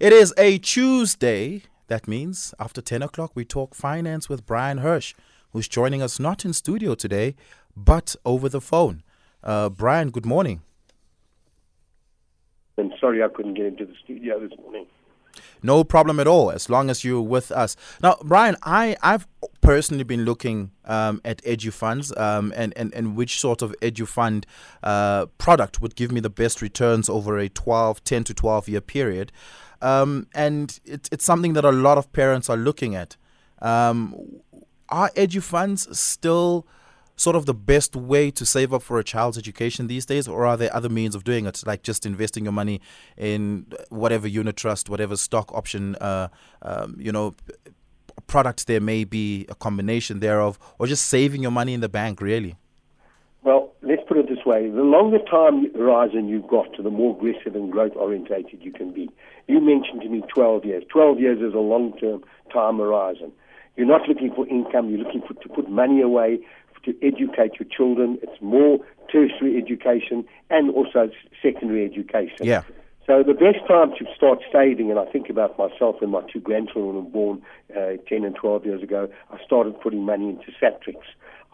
It is a Tuesday. That means after 10 o'clock, we talk finance with Bryan Hirsch, who's joining us not in studio today, but over the phone. Uh, Bryan, good morning. I'm sorry I couldn't get into the studio this morning. No problem at all, as long as you're with us. Now, Bryan, I, I've personally been looking um, at edu funds um, and, and, and which sort of edu fund uh, product would give me the best returns over a 12, 10 to 12 year period. Um, and it, it's something that a lot of parents are looking at. Um, are edu funds still sort of the best way to save up for a child's education these days, or are there other means of doing it, like just investing your money in whatever unit trust, whatever stock option, uh, um, you know, product there may be, a combination thereof, or just saving your money in the bank, really? Well, this way: the longer time horizon you've got, the more aggressive and growth orientated you can be. You mentioned to me 12 years. 12 years is a long-term time horizon. You're not looking for income. You're looking for to put money away to educate your children. It's more tertiary education and also secondary education. Yeah. So the best time to start saving, and I think about myself and my two grandchildren were born uh, 10 and 12 years ago, I started putting money into Satrix.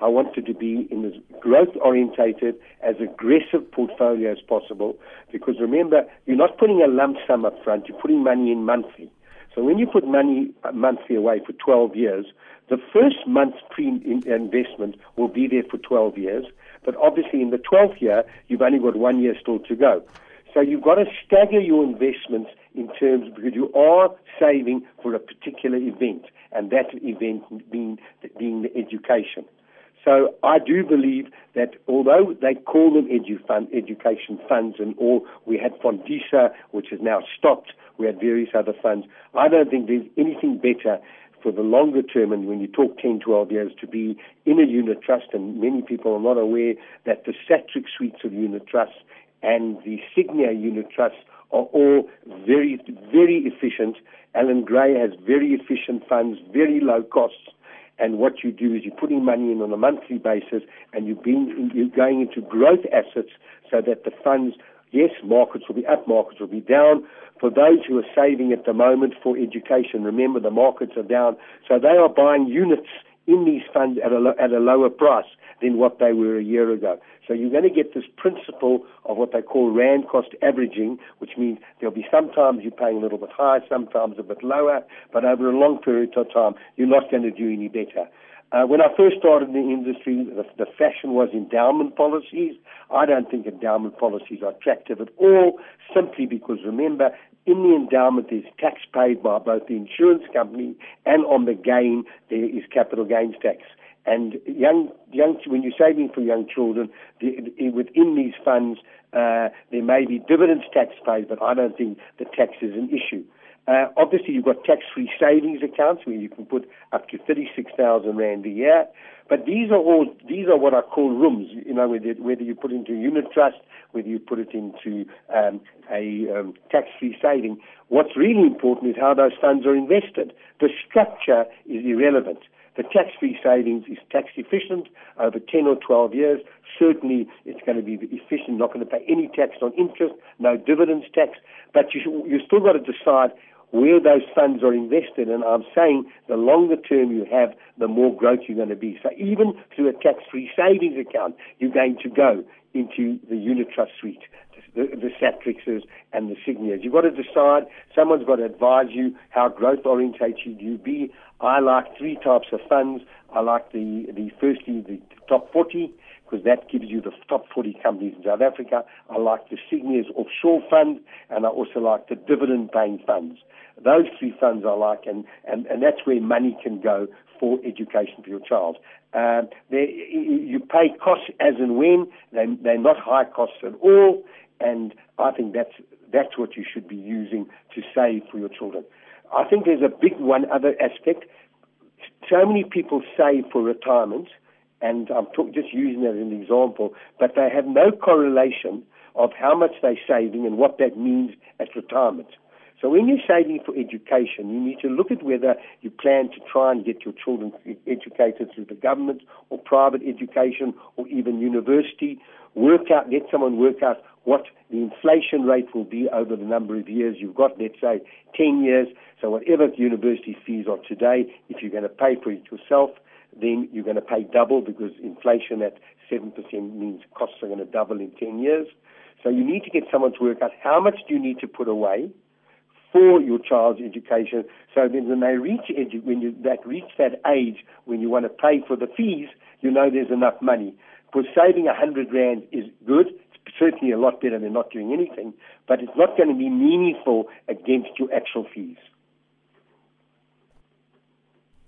I wanted to be in as growth orientated, as aggressive portfolio as possible, because remember, you're not putting a lump sum up front, you're putting money in monthly. So when you put money uh, monthly away for 12 years, the first month's pre-investment will be there for 12 years, but obviously in the 12th year, you've only got one year still to go. So you've got to stagger your investments in terms because you are saving for a particular event, and that event being, being the education. So I do believe that although they call them edu fund, education funds, and all we had Fondisa, which is now stopped, we had various other funds. I don't think there's anything better for the longer term, and when you talk 10, 12 years, to be in a unit trust, and many people are not aware that the Satrix suites of unit trusts and the Sygnia unit trusts are all very, very efficient. Allan Gray has very efficient funds, very low costs. And what you do is you're putting money in on a monthly basis and you're, being, you're going into growth assets so that the funds, yes, markets will be up, markets will be down. For those who are saving at the moment for education, remember the markets are down. So they are buying units in these funds at a, at a lower price than what they were a year ago. So you're going to get this principle of what they call RAND cost averaging, which means there'll be sometimes you're paying a little bit higher, sometimes a bit lower, but over a long period of time, you're not going to do any better. Uh, when I first started in the industry, the, the fashion was endowment policies. I don't think endowment policies are attractive at all, simply because remember, in the endowment there's tax paid by both the insurance company and on the gain there is capital gains tax. And young, young, when you're saving for young children, the, the, within these funds, uh, there may be dividends tax paid, but I don't think the tax is an issue. Uh, obviously, you've got tax-free savings accounts where you can put up to 36,000 rand a year. But these are all these are what I call rooms. You know, whether, whether you put into a unit trust, whether you put it into um, a um, tax-free saving. What's really important is how those funds are invested. The structure is irrelevant. The tax-free savings is tax efficient over 10 or 12 years. Certainly, it's going to be efficient, not going to pay any tax on interest, no dividends tax. But you, you still got to decide where those funds are invested. And I'm saying the longer term you have, the more growth you're going to be. So even through a tax-free savings account, you're going to go into the unit trust suite, the, the Satrixes and the Sygnias. You've got to decide, someone's got to advise you how growth orientated you be. I like three types of funds. I like the, the firstly, the top 40, because that gives you the top 40 companies in South Africa. I like the Sygnia's offshore fund, and I also like the dividend paying funds. Those three funds I like, and, and, and that's where money can go for education for your child. Um, you pay costs as and when, they, they're not high costs at all, and I think that's, that's what you should be using to save for your children. I think there's a big one other aspect. So many people save for retirement, and I'm talk, just using that as an example, but they have no correlation of how much they're saving and what that means at retirement. So when you're saving for education, you need to look at whether you plan to try and get your children educated through the government or private education or even university. Work out, get someone work out what the inflation rate will be over the number of years. You've got, let's say, 10 years. So whatever the university fees are today, if you're going to pay for it yourself, then you're going to pay double because inflation at 7% means costs are going to double in 10 years. So you need to get someone to work out how much do you need to put away for your child's education. So then when they reach edu- when you that reach that age when you want to pay for the fees, you know there's enough money. Because saving a hundred rand is good. It's certainly a lot better than not doing anything, but it's not going to be meaningful against your actual fees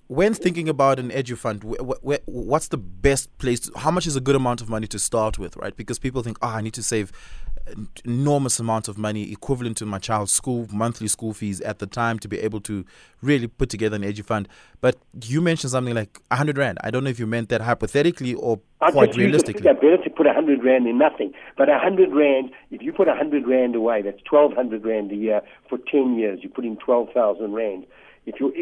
when thinking about an edu fund, wh- wh- what's the best place? To, how much is a good amount of money to start with, right? Because people think, oh, I need to save enormous amount of money equivalent to my child's school monthly school fees at the time to be able to really put together an edu fund. But you mentioned something like a hundred rand. I don't know if you meant that hypothetically or I quite realistically. It's better to put a hundred rand in nothing. But a hundred rand, if you put a hundred rand away, that's twelve hundred rand a year for ten years. You put in twelve thousand rand if your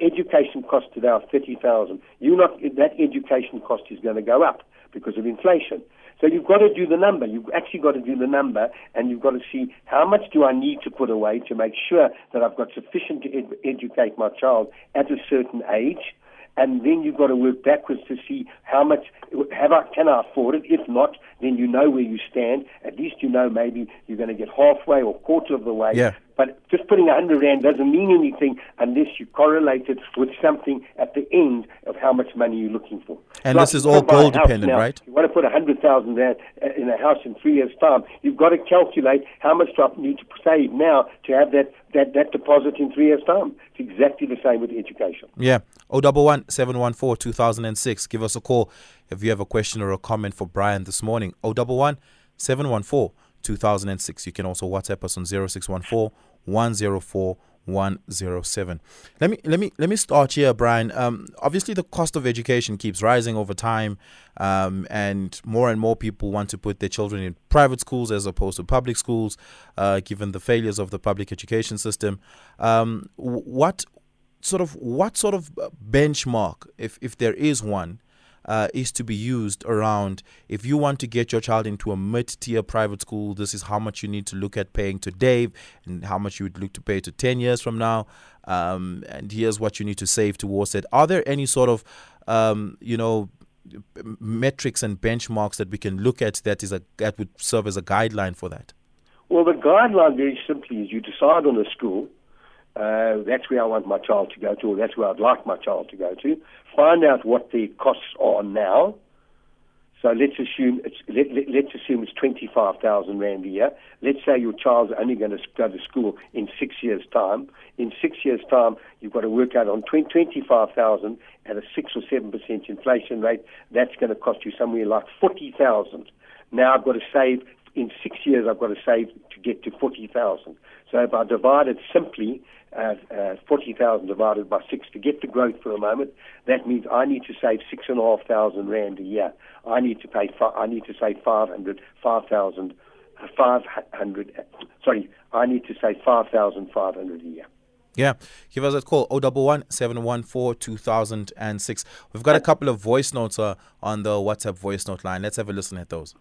education cost today are thirty thousand, you not that education cost is going to go up because of inflation. So you've got to do the number. You've actually got to do the number, and you've got to see how much do I need to put away to make sure that I've got sufficient to ed- educate my child at a certain age and then you've got to work backwards to see how much have I can I afford it. If not, then you know where you stand. At least you know maybe you're going to get halfway or quarter of the way. Yeah. But just putting a hundred rand doesn't mean anything unless you correlate it with something at the end of how much money you're looking for. And like this is all goal dependent, now, right? You want to put a hundred thousand rand uh, in a house in three years' time. You've got to calculate how much do I need to save now to have that that, that deposit in three years' time. It's exactly the same with education. Yeah. 011 714 2006. Give us a call if you have a question or a comment for Bryan this morning. 011 714 2006. You can also WhatsApp us on 0614 104 107. Let me let me let me start here, Bryan. Um, obviously, the cost of education keeps rising over time, um, and more and more people want to put their children in private schools as opposed to public schools, uh, given the failures of the public education system. Um, what sort of what sort of benchmark, if if there is one, uh, is to be used around if you want to get your child into a mid tier private school, this is how much you need to look at paying today and how much you would look to pay to 10 years from now. Um, and here's what you need to save towards it. Are there any sort of, um, you know, metrics and benchmarks that we can look at that is a that would serve as a guideline for that? Well, the guideline very simply is you decide on a school uh, that's where I want my child to go to, or that's where I'd like my child to go to. Find out what the costs are now. So let's assume it's let, let, let's assume it's twenty five thousand rand a year. Let's say your child's only going to go to school in six years' time. In six years' time, you've got to work out on twenty five thousand at a six or seven percent inflation rate. That's going to cost you somewhere like forty thousand. Now I've got to save in six years. I've got to save to get to forty thousand. So if I divide it simply, uh, uh, 40,000 divided by 6 to get the growth for a moment, that means I need to save 6,500 Rand a year. I need to pay, fi- I need to save 500, 5,000, 500, sorry, I need to save 5,500 a year. Yeah, give us a call 011 714 2006. We've got a couple of voice notes uh, on the WhatsApp voice note line. Let's have a listen at those.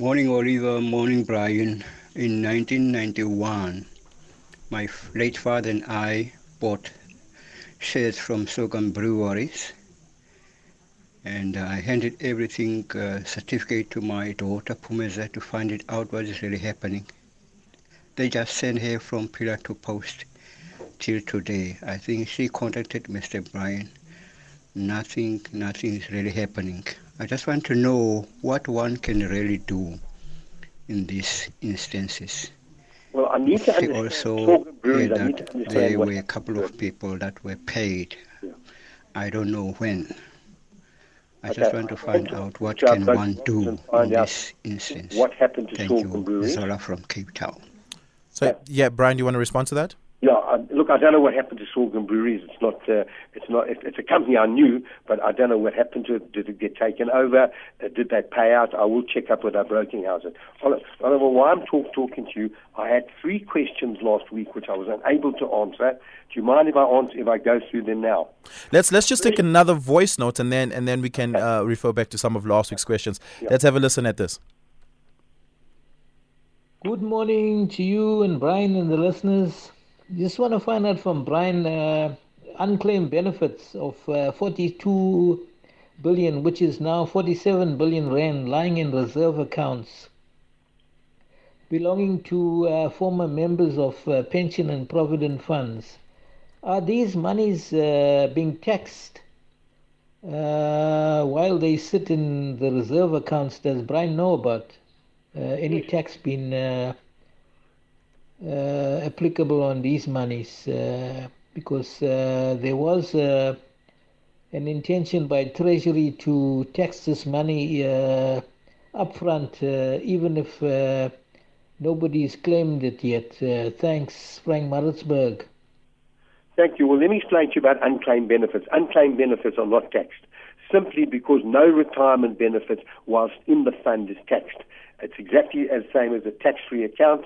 Morning, Oliver. Morning, Bryan. In 1991, my late father and I bought shares from Sorghum Breweries, and I handed everything, uh, certificate to my daughter Pumeza to find it out what is really happening. They just sent her from pillar to post till today. I think she contacted Mr. Bryan. Nothing, nothing is really happening. I just want to know what one can really do in these instances. Well, I need to understand. also heard that there were a couple of people that were paid. Yeah. I don't know when. I okay. just want to find out what can one do in this instance. What happened to Thank Salcombe you. Brewery? Zola from Cape Town. So, yeah, Bryan, do you want to respond to that? Yeah, I, look, I don't know what happened to Sorghum Breweries. It's not, uh, it's not, it's, it's a company I knew, but I don't know what happened to it. Did it get taken over? Uh, did they pay out? I will check up with our broking houses. Oliver, while I'm talk, talking to you, I had three questions last week which I was unable to answer. Do you mind if I answer if I go through them now? Let's let's just take another voice note and then and then we can uh, refer back to some of last week's questions. Yeah. Let's have a listen at this. Good morning to you and Bryan and the listeners. Just want to find out from Bryan uh, unclaimed benefits of uh, 42 billion, which is now 47 billion rand, lying in reserve accounts belonging to uh, former members of uh, pension and provident funds. Are these monies uh, being taxed uh, while they sit in the reserve accounts? Does Bryan know about any tax being uh, Uh, applicable on these monies uh, because uh, there was uh, an intention by Treasury to tax this money uh, upfront, even if nobody's claimed it yet. thanks, Frank Maritzburg. Thank you. Well, let me explain to you about unclaimed benefits. Unclaimed benefits are not taxed simply because no retirement benefit whilst in the fund is taxed. It's exactly as same as a tax-free account.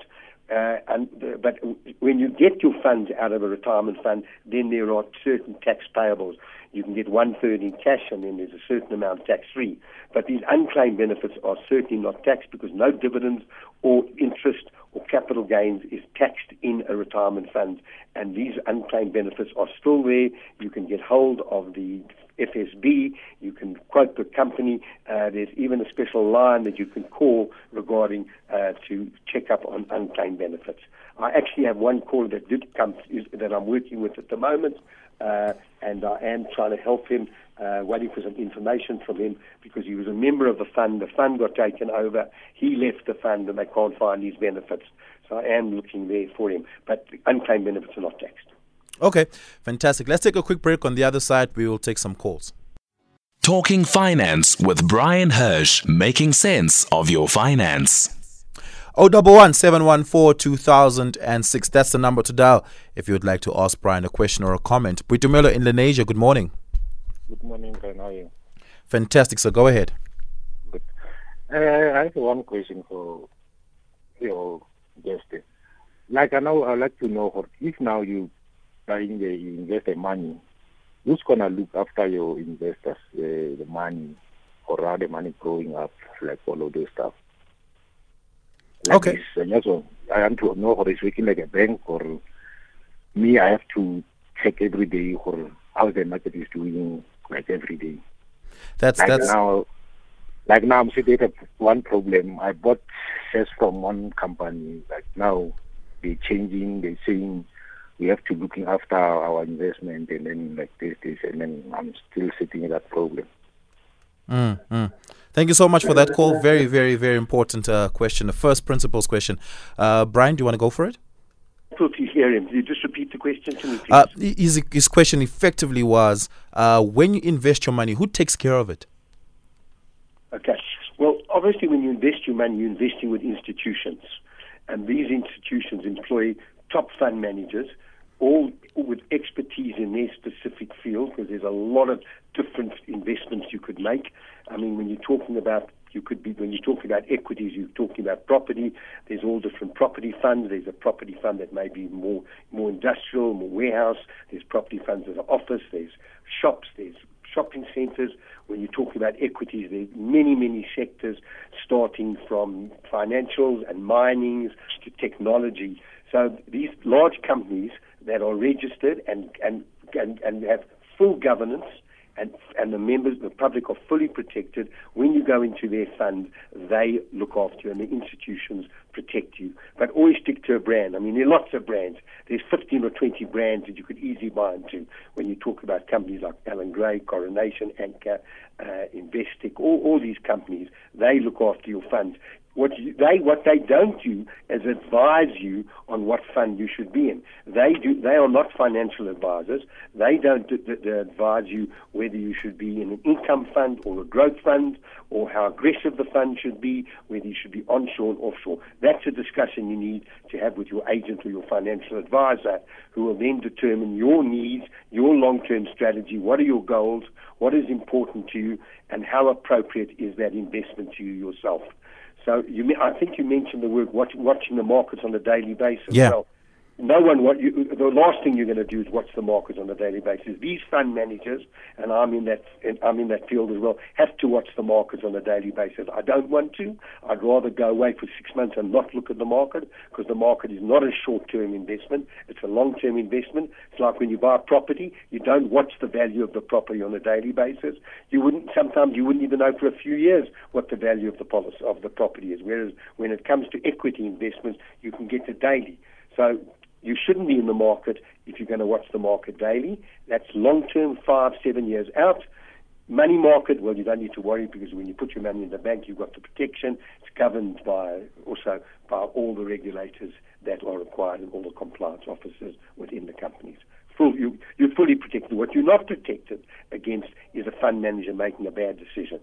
Uh, and uh, but when you get your funds out of a retirement fund, then there are certain tax payables. You can get one third in cash, and then there's a certain amount tax free. But these unclaimed benefits are certainly not taxed because no dividends or interest or capital gains is taxed in a retirement fund. And these unclaimed benefits are still there. You can get hold of the FSB. You can quote the company. Uh, there's even a special line that you can call regarding uh, to check up on unclaimed benefits. I actually have one call that did come that I'm working with at the moment, uh, and I am trying to help him, uh, waiting for some information from him because he was a member of the fund. The fund got taken over. He left the fund, and they can't find his benefits. So I am looking there for him, but unclaimed benefits are not taxed. Okay, fantastic. Let's take a quick break. On the other side, we will take some calls. Talking Finance with Bryan Hirsch, making sense of your finance. 011 714 2006. That's the number to dial if you would like to ask Bryan a question or a comment. Britumelo in Lenasia, good morning. Good morning, Bryan. How are you? Fantastic. So go ahead. Good. Uh, I have one question for your guest. Like I know, I'd like to know if now you trying to invest the money, who's going to look after your investors, the, the money, or how the money growing up, like all of those stuff? Like okay. This, uh, also, I want to know how it's working like a bank, or me, I have to check every day or how the market is doing, like every day. That's like that's now. Like now, I'm sitting at one problem. I bought shares from one company. Like now, they're changing. They're saying we have to looking after our investment and then like this, this, and then I'm still sitting in that problem. Mm, mm. Thank you so much for that call. Very, very, very important uh, question. The first principles question. Uh, Bryan, do you want to go for it? Difficulty hearing. Can you just repeat the question to me, please? Uh, his, his question effectively was uh, when you invest your money, who takes care of it? Okay. Well, obviously, when you invest your money, you're investing with institutions. And these institutions employ top fund managers all with expertise in their specific field, because there's a lot of different investments you could make. I mean, when you're talking about you could be when you're talking about equities, you're talking about property. There's all different property funds. There's a property fund that may be more more industrial, more warehouse. There's property funds that are office. There's shops. There's shopping centres. When you're talking about equities, there's many many sectors, starting from financials and minings to technology. So these large companies that are registered and, and, and, and have full governance and, and the members, the public are fully protected. When you go into their fund, they look after you and the institutions protect you. But always stick to a brand. I mean, there are lots of brands. There's 15 or 20 brands that you could easily buy into when you talk about companies like Allan Gray, Coronation, Anchor, uh, Investec, all, all these companies, they look after your funds. What you, they what they don't do is advise you on what fund you should be in. They do. They are not financial advisors. They don't d- d- advise you whether you should be in an income fund or a growth fund or how aggressive the fund should be, whether you should be onshore or offshore. That's a discussion you need to have with your agent or your financial advisor, who will then determine your needs, your long-term strategy. What are your goals? What is important to you, and how appropriate is that investment to you yourself? So you, I think you mentioned the word watch, watching the markets on a daily basis. Yeah. Well, no one what you, the last thing you're going to do is watch the markets on a daily basis. These fund managers, and I'm in that I'm in that field as well, have to watch the markets on a daily basis. I don't want to. I'd rather go away for six months and not look at the market because the market is not a short-term investment. It's a long-term investment. It's like when you buy a property, you don't watch the value of the property on a daily basis. You wouldn't. Sometimes you wouldn't even know for a few years what the value of the policy of the property is. Whereas when it comes to equity investments, you can get it daily. So you shouldn't be in the market if you're going to watch the market daily. That's long term, five, seven years out. Money market, well, you don't need to worry because when you put your money in the bank, you've got the protection. It's governed by also by all the regulators that are required and all the compliance officers within the companies. Full, you, you're fully protected. What you're not protected against is a fund manager making a bad decision.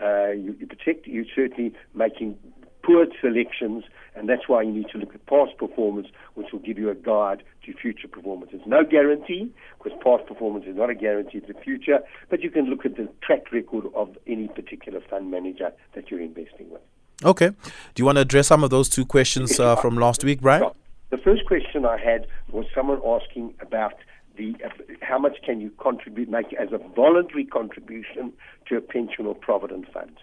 Uh, you, you protect, you're certainly making poor selections, and that's why you need to look at past performance, which will give you a guide to future performance. It's no guarantee, because past performance is not a guarantee of the future, but you can look at the track record of any particular fund manager that you're investing with. Okay. Do you want to address some of those two questions uh, from last week, Bryan? The first question I had was someone asking about the uh, how much can you contribute, make as a voluntary contribution to a pension or provident fund.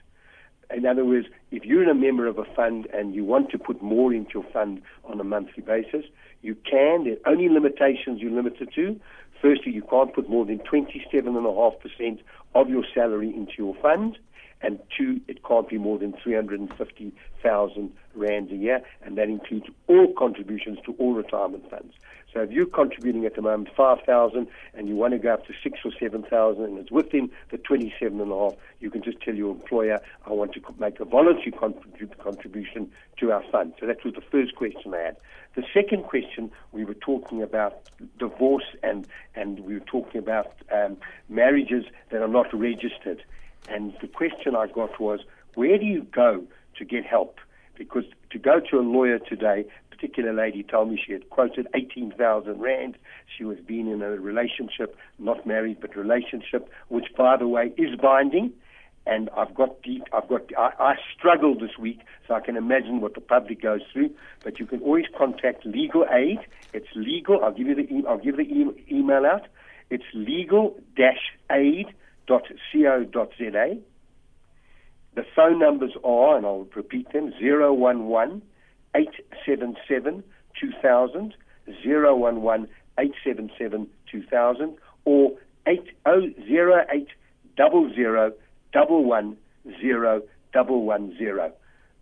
In other words, if you're a member of a fund and you want to put more into your fund on a monthly basis, you can. There are only limitations you're limited to. Firstly, you can't put more than 27.5% of your salary into your fund. And two, it can't be more than 350,000 rand a year, and that includes all contributions to all retirement funds. So if you're contributing at the moment 5,000 and you want to go up to 6 or 7,000 and it's within the 27 and a half, you can just tell your employer, I want to make a voluntary contrib- contribution to our fund. So that was the first question I had. The second question, we were talking about divorce and, and we were talking about um, marriages that are not registered. And the question I got was, where do you go to get help? Because to go to a lawyer today, a particular lady told me she had quoted 18,000 rand. She was being in a relationship, not married, but relationship, which, by the way, is binding. And I've got deep, I've got, I, I struggled this week, so I can imagine what the public goes through. But you can always contact legal aid. It's legal. I'll give you the, I'll give the e- email out. It's legal-aid.co.za. The phone numbers are, and I'll repeat them, 011 877 2000, 011 877 2000, or 8008 00 110 110.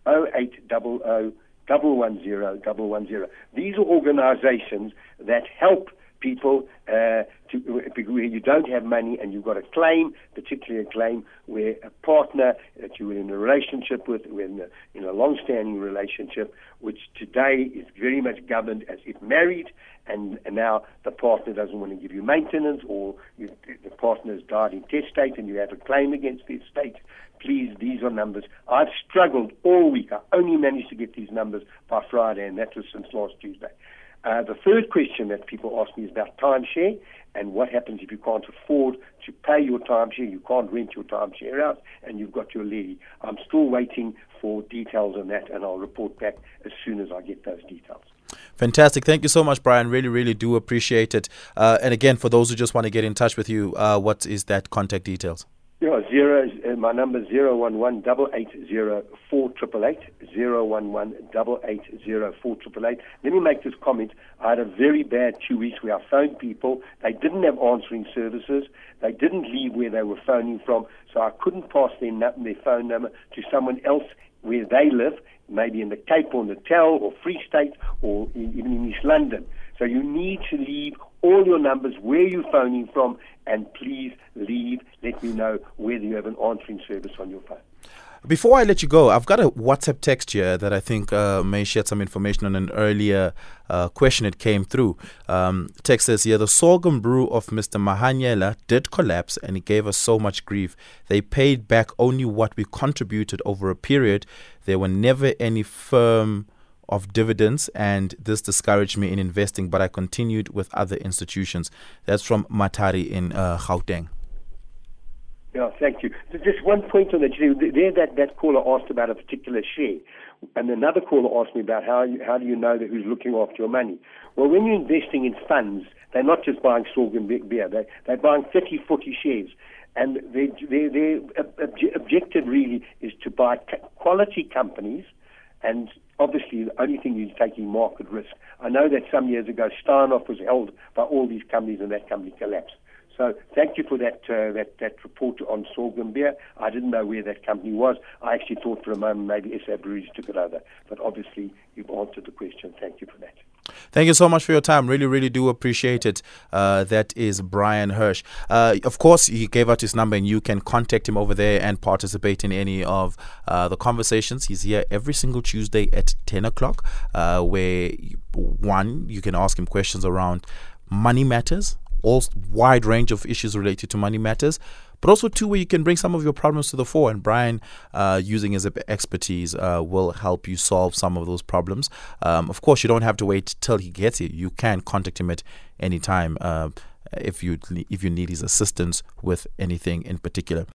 0800 110 110. These are organizations that help people uh, to, where you don't have money and you've got a claim, particularly a claim where a partner that you were in a relationship with, in a, in a long-standing relationship, which today is very much governed as if married, and, and now the partner doesn't want to give you maintenance, or you, the partner has died intestate and you have a claim against the estate. Please, these are numbers. I've struggled all week. I only managed to get these numbers by Friday, and that was since last Tuesday. Uh, the third question that people ask me is about timeshare and what happens if you can't afford to pay your timeshare, you can't rent your timeshare out, and you've got your levy. I'm still waiting for details on that, and I'll report back as soon as I get those details. Fantastic. Thank you so much, Bryan. Really, really do appreciate it. Uh, and again, for those who just want to get in touch with you, uh, what is that contact details? Yeah, zero. Uh, my number is zero one one double eight zero four triple eight zero one one double eight zero four triple eight. Let me make this comment. I had a very bad two weeks where I phoned people. They didn't have answering services. They didn't leave where they were phoning from, so I couldn't pass their, their phone number to someone else where they live, maybe in the Cape or Natal or Free State or in, even in East London. So you need to leave all your numbers, where you're phoning from, and please leave. Let me know whether you have an answering service on your phone. Before I let you go, I've got a WhatsApp text here that I think uh, may shed some information on an earlier uh, question that came through. Um, text says here the sorghum brew of Mr. Mahanyela did collapse and it gave us so much grief. They paid back only what we contributed over a period. There were never any firm of dividends, and this discouraged me in investing, but I continued with other institutions. That's from Matari in uh, Gauteng. Yeah, thank you. Just one point on that. There, that, that caller asked about a particular share, and another caller asked me about how you, how do you know that who's looking after your money. Well, when you're investing in funds, they're not just buying sorghum beer. They, they're buying 30, 40 shares. And their, their, their objective really is to buy quality companies and obviously the only thing is taking market risk. I know that some years ago Steinhoff was held by all these companies and that company collapsed. So thank you for that uh, that that report on sorghum beer. I didn't know where that company was. I actually thought for a moment maybe SA Breweries took it over, but obviously you've answered the question. Thank you for that. Thank you so much for your time. Really, really do appreciate it. Uh, that is Bryan Hirsch. Uh, of course, he gave out his number, and you can contact him over there and participate in any of uh, the conversations. He's here every single Tuesday at 10 o'clock, uh, where one, you can ask him questions around money matters, all wide range of issues related to money matters but also two where you can bring some of your problems to the fore. And bryan uh, using his expertise uh, will help you solve some of those problems. Um, of course you don't have to wait till he gets here. You can contact him at any time uh, if you if you need his assistance with anything in particular